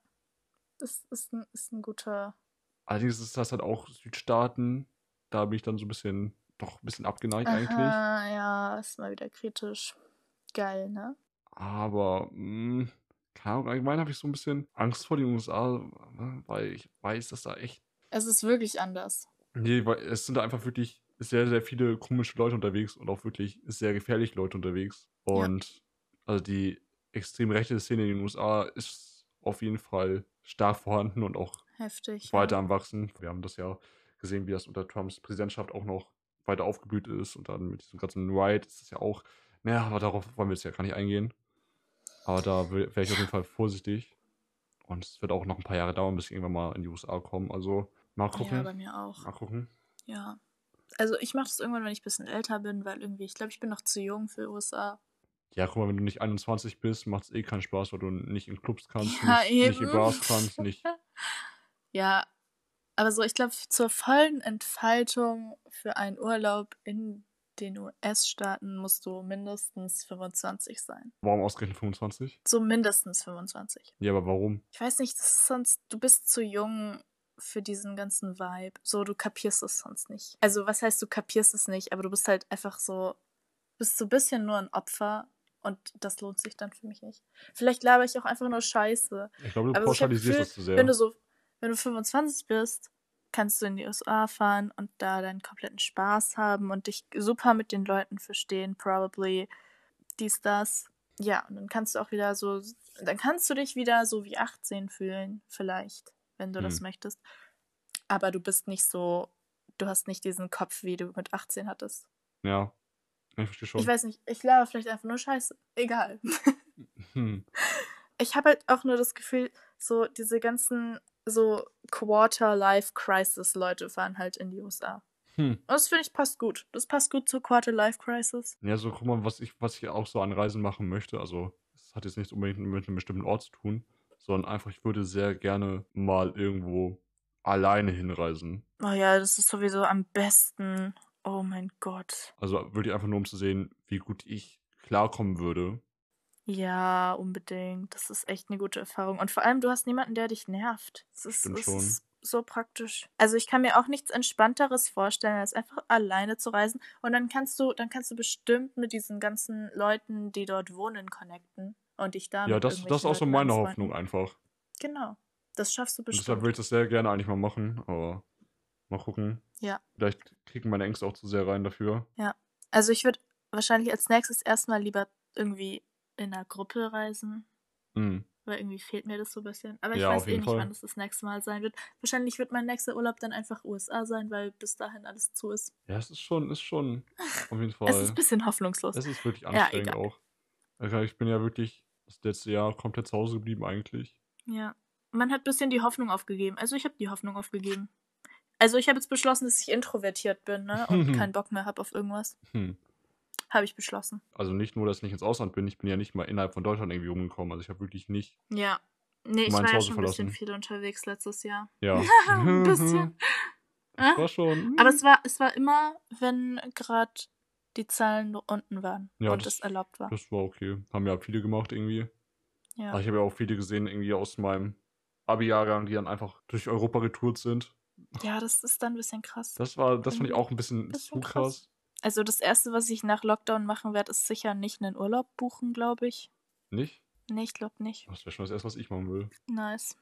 Das ist ein, ist ein guter. Allerdings ist das halt auch Südstaaten. Da bin ich dann so ein bisschen, doch ein bisschen abgeneigt eigentlich. Aha, ja, ist mal wieder kritisch. Geil, ne? Aber, mh, keine Ahnung, allgemein habe ich so ein bisschen Angst vor den USA, weil ich weiß, dass da echt Es ist wirklich anders. Nee, weil es sind da einfach wirklich sehr, sehr viele komische Leute unterwegs und auch wirklich sehr gefährliche Leute unterwegs. Und also die extrem rechte Szene in den USA ist auf jeden Fall stark vorhanden und auch Heftig. weiter am Wachsen. Wir haben das ja gesehen, wie das unter Trumps Präsidentschaft auch noch weiter aufgeblüht ist und dann mit diesem ganzen Riot ist das ja auch, naja, aber darauf wollen wir jetzt ja gar nicht eingehen. Aber da wäre ich auf jeden Fall vorsichtig. Und es wird auch noch ein paar Jahre dauern, bis ich irgendwann mal in die USA komme. Also mal Ja, gucken. ja, bei mir auch. mal gucken. Ja. Also ich mache das irgendwann, wenn ich ein bisschen älter bin, weil irgendwie, ich glaube, ich bin noch zu jung für USA. Ja, guck mal, wenn du nicht 21 bist, macht es eh keinen Spaß, weil du nicht in Clubs kannst, Ja, nicht, nicht in eben. Bars kannst, nicht. Ja, aber so, ich glaube, zur vollen Entfaltung für einen Urlaub in den US-Staaten musst du mindestens 25 sein. Warum ausgerechnet 25? So mindestens 25. Ja, aber warum? Ich weiß nicht, das ist sonst, du bist zu jung für diesen ganzen Vibe. So, du kapierst es sonst nicht. Also, was heißt, du kapierst es nicht, aber du bist halt einfach so, bist so ein bisschen nur ein Opfer und das lohnt sich dann für mich nicht. Vielleicht laber ich auch einfach nur Scheiße. Ich glaube, du Aber pauschalisierst das zu sehr. Wenn du so, wenn du 25 bist, kannst du in die USA fahren und da deinen kompletten Spaß haben und dich super mit den Leuten verstehen, probably dies, das. Ja, und dann kannst du auch wieder so, dann kannst du dich wieder so wie 18 fühlen, vielleicht, wenn du das Hm. möchtest. Aber du bist nicht so, du hast nicht diesen Kopf, wie du mit 18 hattest. ja, ich verstehe schon. Ich weiß nicht, ich laber vielleicht einfach nur Scheiße. Egal. hm. ich habe halt auch nur das Gefühl, so diese ganzen so Quarter-Life-Crisis-Leute fahren halt in die USA. Hm. Und das finde ich passt gut. Das passt gut zur Quarter-Life-Crisis. Ja, so guck mal, was ich, was ich auch so an Reisen machen möchte. Also, es hat jetzt nichts unbedingt mit einem bestimmten Ort zu tun, sondern einfach, ich würde sehr gerne mal irgendwo alleine hinreisen. Oh ja, das ist sowieso am besten. Oh mein Gott. Also würde ich einfach nur, um zu sehen, wie gut ich klarkommen würde. Ja, unbedingt. Das ist echt eine gute Erfahrung. Und vor allem, du hast niemanden, der dich nervt. Das ist, Stimmt das schon. ist so praktisch. Also ich kann mir auch nichts Entspannteres vorstellen, als einfach alleine zu reisen. Und dann kannst du, dann kannst du bestimmt mit diesen ganzen Leuten, die dort wohnen, connecten. Und dich da Ja, das, das ist auch so meine. Hoffnung einfach. Genau. Das schaffst du Und deshalb bestimmt. würde ich das sehr gerne eigentlich mal machen, aber mal gucken. Ja. Vielleicht kriegen meine Ängste auch zu sehr rein dafür. Also ich würde wahrscheinlich als nächstes erstmal lieber irgendwie in einer Gruppe reisen. Hm. Weil irgendwie fehlt mir das so ein bisschen. Aber ich Ja, weiß eh nicht, Fall. wann das das nächste Mal sein wird. Wahrscheinlich wird mein nächster Urlaub dann einfach USA sein, weil bis dahin alles zu ist. Ja, es ist schon, ist schon auf jeden Fall. Es ist ein bisschen hoffnungslos. es ist wirklich Ja, anstrengend egal. auch. Also ich bin ja wirklich das letzte Jahr komplett zu Hause geblieben eigentlich. Ja. Man hat ein bisschen die Hoffnung aufgegeben. Also ich habe die Hoffnung aufgegeben. Also ich habe jetzt beschlossen, dass ich introvertiert bin ne? und keinen Bock mehr habe auf irgendwas. Hm. Habe ich beschlossen. Also nicht nur, dass ich nicht ins Ausland bin, ich bin ja nicht mal innerhalb von Deutschland irgendwie rumgekommen. Also ich habe wirklich nicht. Ja. Nee, ich war ja schon ein bisschen viel unterwegs letztes Jahr. Ja. ein bisschen. Das war schon. Aber es war, es war immer, wenn gerade die Zahlen unten waren Ja, und das- es erlaubt war. Das war okay. Haben ja viele gemacht irgendwie. Ja. Aber ich habe ja auch viele gesehen, irgendwie aus meinem Abi-Jahrgang, die dann einfach durch Europa getourt sind. ja, das ist dann ein bisschen krass. Das war, das fand ich Irgendwie auch ein bisschen zu krass. krass. Also das Erste, was ich nach Lockdown machen werde, ist sicher nicht einen Urlaub buchen, glaube ich. Nicht? Nee, ich glaube nicht. Das wäre schon das erste, was ich machen will. Nice.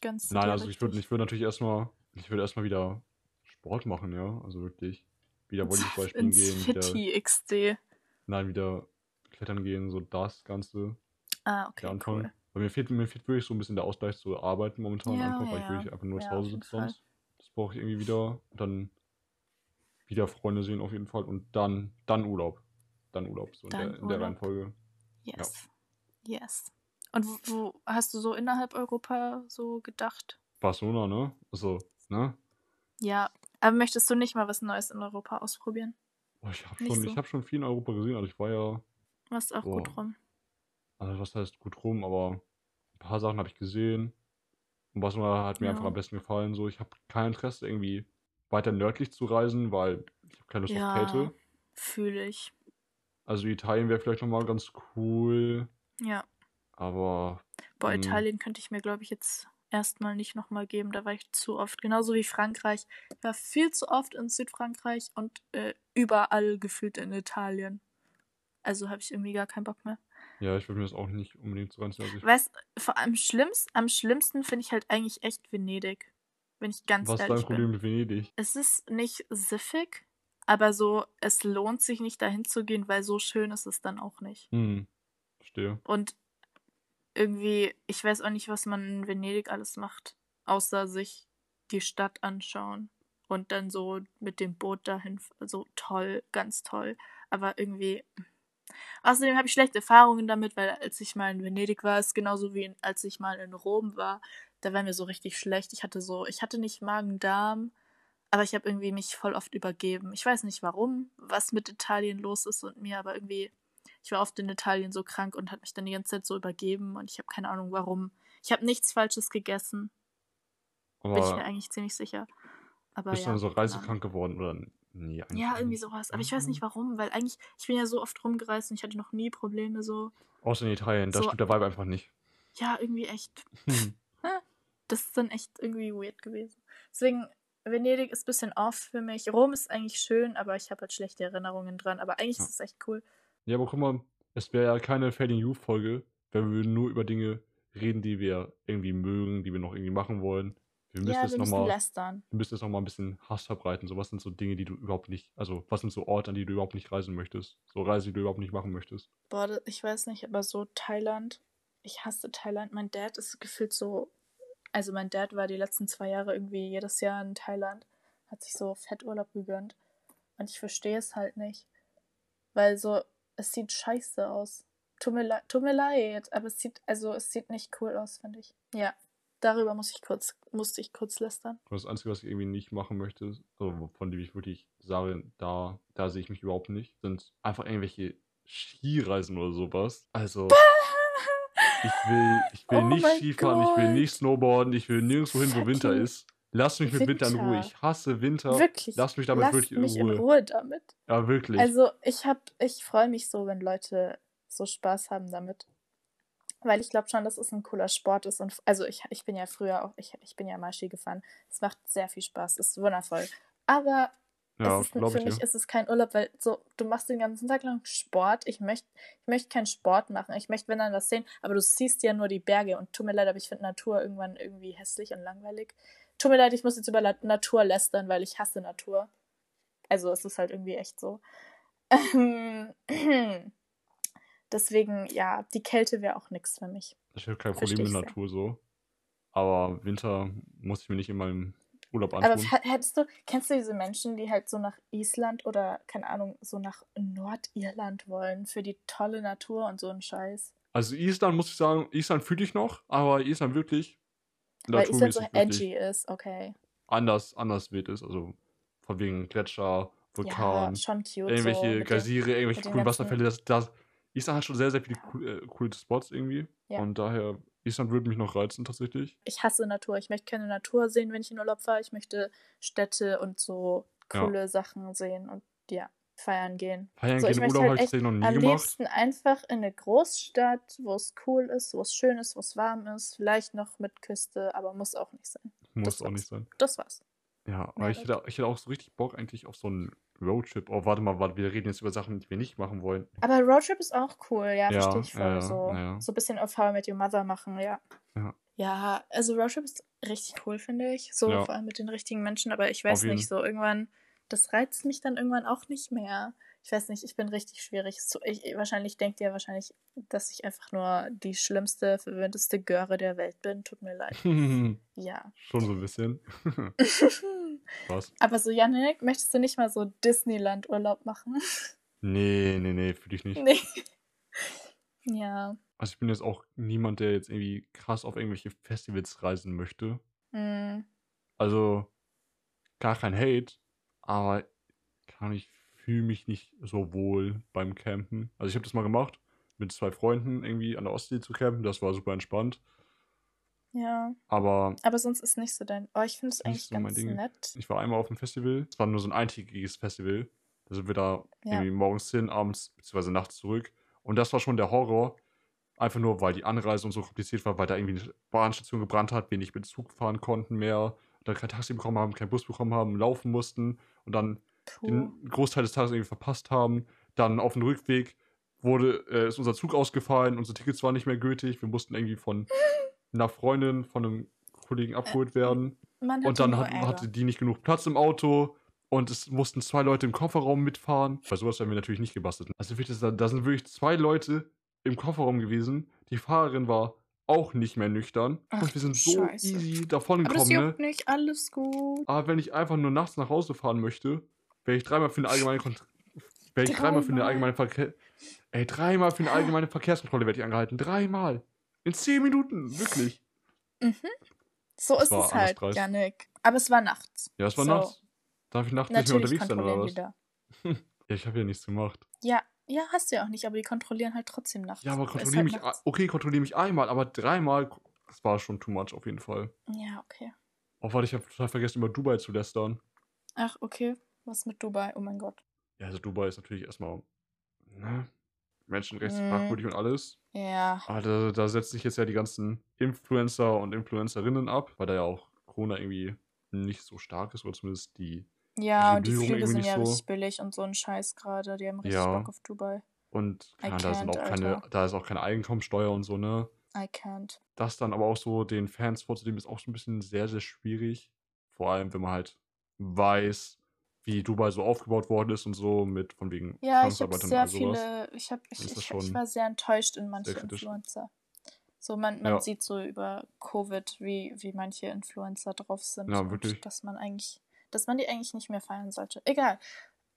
Ganz Nein, also ich würde ich würd natürlich erstmal, ich würde erstmal wieder Sport machen, ja. Also wirklich. Wieder Volleyball spielen Ins gehen, wieder, Fitti XD. nein, wieder klettern gehen, so das Ganze. Ah, okay, der Anfang. cool. Weil mir fehlt, mir fehlt wirklich so ein bisschen der Ausgleich zu arbeiten momentan Ja, einfach, weil ich ja. wirklich einfach nur Ja, zu Hause sitze sonst. Das brauche ich irgendwie wieder. Und dann wieder Freunde sehen auf jeden Fall. Und dann, dann Urlaub. Dann Urlaub, so in, Dann der, in der. Reihenfolge. Yes. Yes. Und wo, wo hast du so innerhalb Europa so gedacht? Barcelona, ne? Also, ne? Ja, aber möchtest du nicht mal was Neues in Europa ausprobieren? Boah, ich habe schon, so. ich hab schon viel in Europa gesehen. Also ich war ja, Warst auch gut boah, rum. also was heißt gut rum, aber ein paar Sachen habe ich gesehen. Und was hat mir einfach Ja. am besten gefallen. So, ich habe kein Interesse, irgendwie weiter nördlich zu reisen, weil ich habe keine Lust auf Ja, Kälte. fühle ich. Also Italien wäre vielleicht nochmal ganz cool, Ja. aber Boah, hm, Italien könnte ich mir, glaube ich, jetzt erstmal nicht nochmal geben. Da war ich zu oft. Genauso wie Frankreich. Ich war viel zu oft in Südfrankreich und äh, überall gefühlt in Italien. Also habe ich irgendwie gar keinen Bock mehr. ja, ich würde mir das auch nicht unbedingt so reinziehen. Also ich, Weißt vor allem schlimmst, am schlimmsten finde ich halt eigentlich echt Venedig. Wenn ich ganz was ist dein ehrlich Problem bin. mit Venedig? Es ist nicht siffig, aber so, es lohnt sich nicht dahin zu gehen, weil so schön ist es dann auch nicht. Hm, verstehe. Und irgendwie, ich weiß auch nicht, was man in Venedig alles macht, außer sich die Stadt anschauen und dann so mit dem Boot dahin. So toll, ganz toll. Aber irgendwie. Außerdem habe ich schlechte Erfahrungen damit, weil als ich mal in Venedig war, ist genauso wie in, als ich mal in Rom war, da war mir so richtig schlecht. Ich hatte so, ich hatte nicht Magen-Darm, aber ich habe irgendwie mich voll oft übergeben. Ich weiß nicht warum, was mit Italien los ist und mir, aber irgendwie, ich war oft in Italien so krank und hat mich dann die ganze Zeit so übergeben und ich habe keine Ahnung warum. Ich habe nichts Falsches gegessen, bin ich mir Aber eigentlich ziemlich sicher. Aber bist du ja, dann so reisekrank geworden oder nee, eigentlich Ja, irgendwie sowas. Aber ich weiß nicht warum, weil eigentlich, ich bin ja so oft rumgereist und ich hatte noch nie Probleme so. Außer in Italien, da So, stimmt der Vibe einfach nicht. ja, irgendwie echt. Hm. Das ist dann echt irgendwie weird gewesen. Deswegen, Venedig ist ein bisschen off für mich. Rom ist eigentlich schön, aber ich habe halt schlechte Erinnerungen dran. Aber eigentlich Ja. ist es echt cool. Ja, aber guck mal, es wäre ja keine Fading Youth Folge, wenn wir nur über Dinge reden, die wir irgendwie mögen, die wir noch irgendwie machen wollen. Wir müssen Ja, jetzt nochmal, wir müssen jetzt noch mal ein bisschen Hass verbreiten. So, was sind so Dinge, die du überhaupt nicht, also was sind so Orte, an die du überhaupt nicht reisen möchtest? So Reisen, die du überhaupt nicht machen möchtest. Boah, ich weiß nicht, aber so Thailand. Ich hasse Thailand. Mein Dad ist gefühlt so. Also, mein Dad war die letzten zwei Jahre irgendwie jedes Jahr in Thailand. Hat sich so Fetturlaub gegönnt. Und ich verstehe es halt nicht. Weil so, es sieht scheiße aus. Tut mir, le tut mir leid, aber es sieht, also es sieht nicht cool aus, finde ich. Ja, darüber muss ich kurz, musste ich kurz lästern. Und das Einzige, was ich irgendwie nicht machen möchte, also von dem ich wirklich sage, da, da sehe ich mich überhaupt nicht, sind einfach irgendwelche Skireisen oder sowas. Also, ich will, ich will Oh nicht Skifahren, ich will nicht. Snowboarden, ich will nirgendwo hin, wo Winter ist. Lass mich mit Winter in Ruhe. Ich hasse Winter. Wirklich. Lass mich damit Lasst wirklich mich in in Ruhe. Ruhe damit. Ja, wirklich. Also ich hab, ich freue mich so, wenn Leute so Spaß haben damit. Weil ich glaube schon, dass es ein cooler Sport ist. Und also ich, ich bin ja früher auch, ich, ich bin ja mal Ski gefahren. Es macht sehr viel Spaß, es ist wundervoll. Aber ja, es ist, für ich mich dir. ist es kein Urlaub, weil so, du machst den ganzen Tag lang Sport. Ich möchte ich möcht keinen Sport machen. Ich möchte, wenn dann was sehen, aber du siehst ja nur die Berge. Und tut mir leid, aber ich finde Natur irgendwann irgendwie hässlich und langweilig. Tut mir leid, ich muss jetzt über Natur lästern, weil ich hasse Natur. Also es ist halt irgendwie echt so. Ähm, Deswegen, ja, die Kälte wäre auch nichts für mich. Ich habe kein Versteh Problem mit. Natur so. Aber Winter muss ich mir nicht in meinem Urlaub Aber antun. h- hättest du, kennst du diese Menschen, die halt so nach Island oder, keine Ahnung, so nach Nordirland wollen für die tolle Natur und so ein Scheiß? Also Island muss ich sagen, Island fühle ich noch, aber Island wirklich Weil Island so edgy ist, okay. anders, anders wild ist. Also von wegen Gletscher, Ja, Vulkan, schon cute so. irgendwelche den, Geysire, irgendwelche coolen Wasserfälle. Das, das, Island hat schon sehr, sehr viele cool, äh, coole Spots irgendwie. ja. Und daher, Island würde mich noch reizen tatsächlich. Ich hasse Natur. Ich möchte keine Natur sehen, wenn ich in Urlaub fahre. Ich möchte Städte und so Ja. coole Sachen sehen und ja, feiern gehen. Feiern So, gehen Urlaub halt habe ich noch nie am gemacht. liebsten einfach in eine Großstadt, wo es cool ist, wo es schön ist, wo es warm ist. Vielleicht noch mit Küste, aber muss auch nicht sein. Muss Das auch nicht sein. Das war's. Ja, aber Mehr ich hätte, ich hätte auch so richtig Bock eigentlich auf so einen Roadtrip. Oh, warte mal, warte, wir reden jetzt über Sachen, die wir nicht machen wollen. Aber Roadtrip ist auch cool, ja, verstehe Ja, ich voll. ja, ja, so, ja, ja. so ein bisschen auf How I Met Your Mother machen, ja. Ja. Ja, also Roadtrip ist richtig cool, finde ich. So Ja. vor allem mit den richtigen Menschen, aber ich weiß nicht, so irgendwann, das reizt mich dann irgendwann auch nicht mehr. Ich weiß nicht, ich bin richtig schwierig. So, ich, wahrscheinlich denkt ihr wahrscheinlich, dass ich einfach nur die schlimmste, verwöhnteste Göre der Welt bin. Tut mir leid. Ja. Schon so ein bisschen. Was? aber so, Janik, möchtest du nicht mal so Disneyland-Urlaub machen? Nee, nee, nee, fühle ich nicht. nee. Ja. Also ich bin jetzt auch niemand, der jetzt irgendwie krass auf irgendwelche Festivals reisen möchte. Mm. Also gar kein Hate, aber kann ich fühle mich nicht so wohl beim Campen. Also ich habe das mal gemacht, mit zwei Freunden irgendwie an der Ostsee zu campen. Das war super entspannt. Ja. Aber. Aber sonst ist nicht so dein. Oh, ich finde es eigentlich so ganz nett. Ich war einmal auf dem Festival. Es war nur so ein eintägiges Festival. Da sind wir da ja. irgendwie morgens hin, abends bzw. nachts zurück. Und das war schon der Horror. Einfach nur, weil die Anreise und so kompliziert war, weil da irgendwie eine Bahnstation gebrannt hat, wir nicht mit Zug fahren konnten mehr, dann kein Taxi bekommen haben, kein Bus bekommen haben, laufen mussten und dann cool. den Großteil des Tages irgendwie verpasst haben. Dann auf dem Rückweg wurde, äh, ist unser Zug ausgefallen, unsere Tickets waren nicht mehr gültig, wir mussten irgendwie von einer Freundin, von einem Kollegen abgeholt werden. und dann hat, hatte die nicht genug Platz im Auto und es mussten zwei Leute im Kofferraum mitfahren. Bei sowas werden wir natürlich nicht gebastelt. Also da sind wirklich zwei Leute im Kofferraum gewesen. Die Fahrerin war auch nicht mehr nüchtern. Ach, und wir sind so Scheiße. easy davon gekommen. Aber das juckt ne? nicht, alles gut. Aber wenn ich einfach nur nachts nach Hause fahren möchte, wäre ich dreimal für eine allgemeine Kontrolle. Wäre ich dreimal für eine allgemeine Verkehr. Ey, dreimal für eine allgemeine Verkehrskontrolle werde ich angehalten. Dreimal. In zehn Minuten, wirklich. Mhm. So das ist es halt, Janik. Aber es war nachts. Ja, es war so. nachts. Darf ich nachts nicht mehr unterwegs sein oder was? ja, ich habe ja nichts gemacht. Ja, ja, hast du ja auch nicht, aber die kontrollieren halt trotzdem nachts. Ja, aber kontrollieren halt mich, nachts. okay, kontrollieren mich einmal, aber dreimal, das war schon too much auf jeden Fall. Ja, okay. Auch weil ich habe total vergessen, über Dubai zu lästern. Ach, okay. Was mit Dubai? Oh mein Gott. Ja, also Dubai ist natürlich erstmal, ne? Menschenrechtsfragwürdig mm. und alles. Ja. Aber da, da setzen sich jetzt ja die ganzen Influencer und Influencerinnen ab, weil da ja auch Corona irgendwie nicht so stark ist, oder zumindest die ja, und die Flüge sind ja so. richtig billig und so ein Scheiß gerade. Die haben richtig ja. Bock auf Dubai. Und ja, da, sind auch keine, da ist auch keine Einkommensteuer und so, ne? I can't. Das dann aber auch so den Fans vorzunehmen, ist auch so ein bisschen sehr, sehr schwierig. Vor allem, wenn man halt weiß, wie Dubai so aufgebaut worden ist und so, mit von wegen Ja, ich habe sehr viele, ich, hab, ich, ich, ich, war sehr enttäuscht in manche Influencer. So, man, man ja. sieht so über Covid, wie, wie manche Influencer drauf sind. Ja, wirklich. dass man eigentlich dass man die eigentlich nicht mehr feiern sollte. Egal.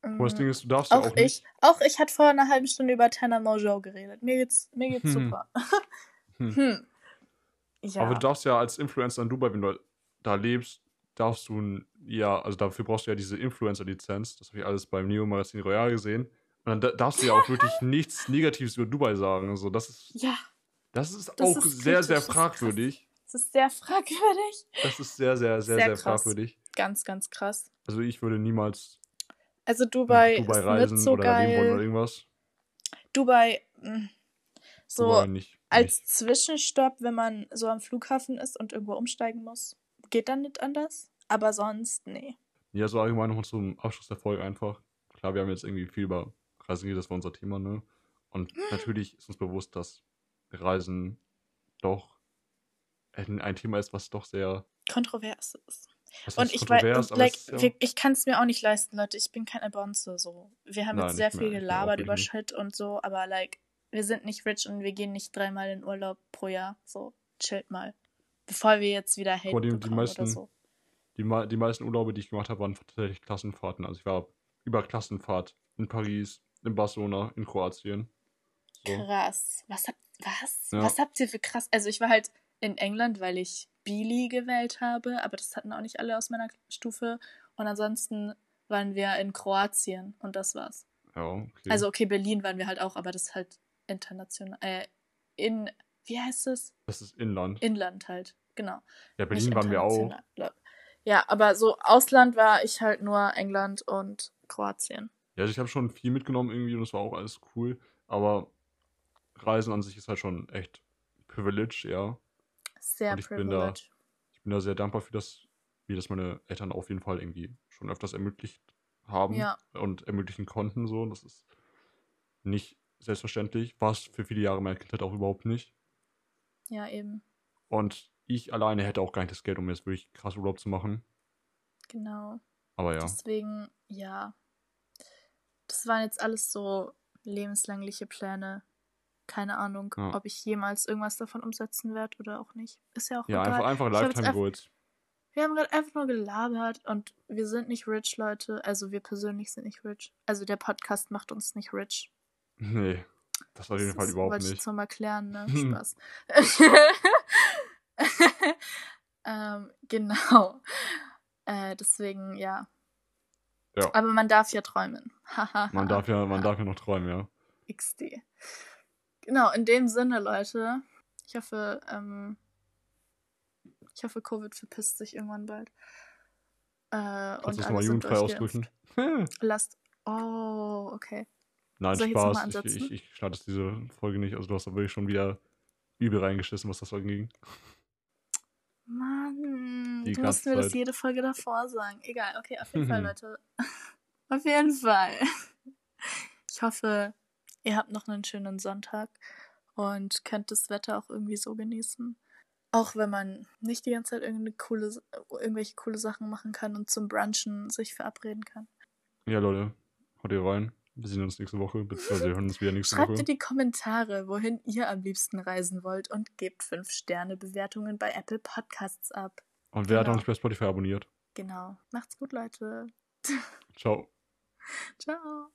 Ähm, das Ding ist, du darfst auch, ja auch ich, nicht. Auch ich hatte vor einer halben Stunde über Tanner Mojo geredet. Mir geht's, mir geht's hm. super. hm. hm. Ja. Aber du darfst ja als Influencer in Dubai, wenn du da lebst, darfst du ja, also dafür brauchst du ja diese Influencer-Lizenz. Das habe ich alles beim Neo Magazin Royal gesehen. Und dann darfst du ja auch wirklich nichts Negatives über Dubai sagen. Also das ist. Ja. Das ist das auch ist sehr, sehr fragwürdig. Das ist sehr fragwürdig. Das ist sehr, sehr, sehr, sehr, sehr fragwürdig. Ganz, ganz krass. Also ich würde niemals also Dubai, Dubai ist reisen nicht so oder geil. wollen oder irgendwas. Dubai, hm, so Dubai nicht, als nicht. Zwischenstopp, wenn man so am Flughafen ist und irgendwo umsteigen muss, geht dann nicht anders. Aber sonst, nee. Ja, so allgemein noch zum Abschluss der Folge einfach. Klar, wir haben jetzt irgendwie viel über Reisen geredet, das war unser Thema, ne? Und natürlich ist uns bewusst, dass Reisen doch ein Thema ist, was doch sehr kontrovers ist. Und ich weiß, like, ja. ich kann es mir auch nicht leisten, Leute. Ich bin kein Bonze so. Wir haben Nein, jetzt sehr viel mehr, gelabert über nicht. Shit und so, aber like, wir sind nicht rich und wir gehen nicht dreimal in Urlaub pro Jahr. So, chillt mal. Bevor wir jetzt wieder Hate die, die meisten, oder so. Die, die meisten Urlaube, die ich gemacht habe, waren tatsächlich Klassenfahrten. Also ich war über Klassenfahrt in Paris, in Barcelona, in Kroatien. So. Krass. Was habt, was? Ja. was habt ihr für krass? Also ich war halt in England, weil ich Bili gewählt habe, aber das hatten auch nicht alle aus meiner Stufe. Und ansonsten waren wir in Kroatien und das war's. Ja, okay. Also okay, Berlin waren wir halt auch, aber das ist halt international. Äh, in, wie heißt es? Das ist Inland. Inland halt, genau. Ja, Berlin nicht waren wir auch. Ja, aber so Ausland war ich halt nur England und Kroatien. Ja, also ich habe schon viel mitgenommen irgendwie und es war auch alles cool. Aber Reisen an sich ist halt schon echt Privilege, ja. Sehr ich bin, da, ich bin da sehr dankbar für das, wie das meine Eltern auf jeden Fall irgendwie schon öfters ermöglicht haben ja. und ermöglichen konnten. So. Das ist nicht selbstverständlich. War es für viele Jahre meiner Kindheit auch überhaupt nicht. Ja, eben. Und ich alleine hätte auch gar nicht das Geld, um jetzt wirklich krass Urlaub zu machen. Genau. Aber ja. Deswegen, ja. Das waren jetzt alles so lebenslängliche Pläne, keine Ahnung, ja. ob ich jemals irgendwas davon umsetzen werde oder auch nicht. Ist ja auch Ja, egal. einfach, einfach Lifetime Goals. Wir haben gerade einfach nur gelabert und wir sind nicht rich, Leute. Also wir persönlich sind nicht rich. Also der Podcast macht uns nicht rich. Nee, das auf jeden Fall überhaupt nicht. Wollte ich zum Erklären, ne? Spaß. ähm, genau. Äh, deswegen, ja. Ja. Aber man darf ja träumen. Man darf ja, man darf ja noch träumen, ja. XD. Genau, in dem Sinne, Leute. Ich hoffe, ähm, ich hoffe, Covid verpisst sich irgendwann bald. Äh, Kannst du alle nochmal jugendfrei ausdrücken? Lasst. Oh, okay. Nein, Soll ich Spaß. Ich, ansetzen? ich, ich schneide diese Folge nicht. Also du hast da wirklich schon wieder übel reingeschissen, was das anging. Mann, Die du musst mir das jede Folge davor sagen. Egal, okay, auf jeden Fall. Leute. auf jeden Fall. Ich hoffe, ihr habt noch einen schönen Sonntag und könnt das Wetter auch irgendwie so genießen. Auch wenn man nicht die ganze Zeit irgendeine coole, irgendwelche coole Sachen machen kann und zum Brunchen sich verabreden kann. Ja, Leute, haut ihr rein. Wir sehen uns nächste Woche, beziehungsweise wir hören uns wieder nächste Schreibt in Woche. die Kommentare, wohin ihr am liebsten reisen wollt und gebt 5-Sterne-Bewertungen bei Apple Podcasts ab. Und wer hat genau. nicht bei Spotify abonniert? Genau. Macht's gut, Leute. Ciao. Ciao.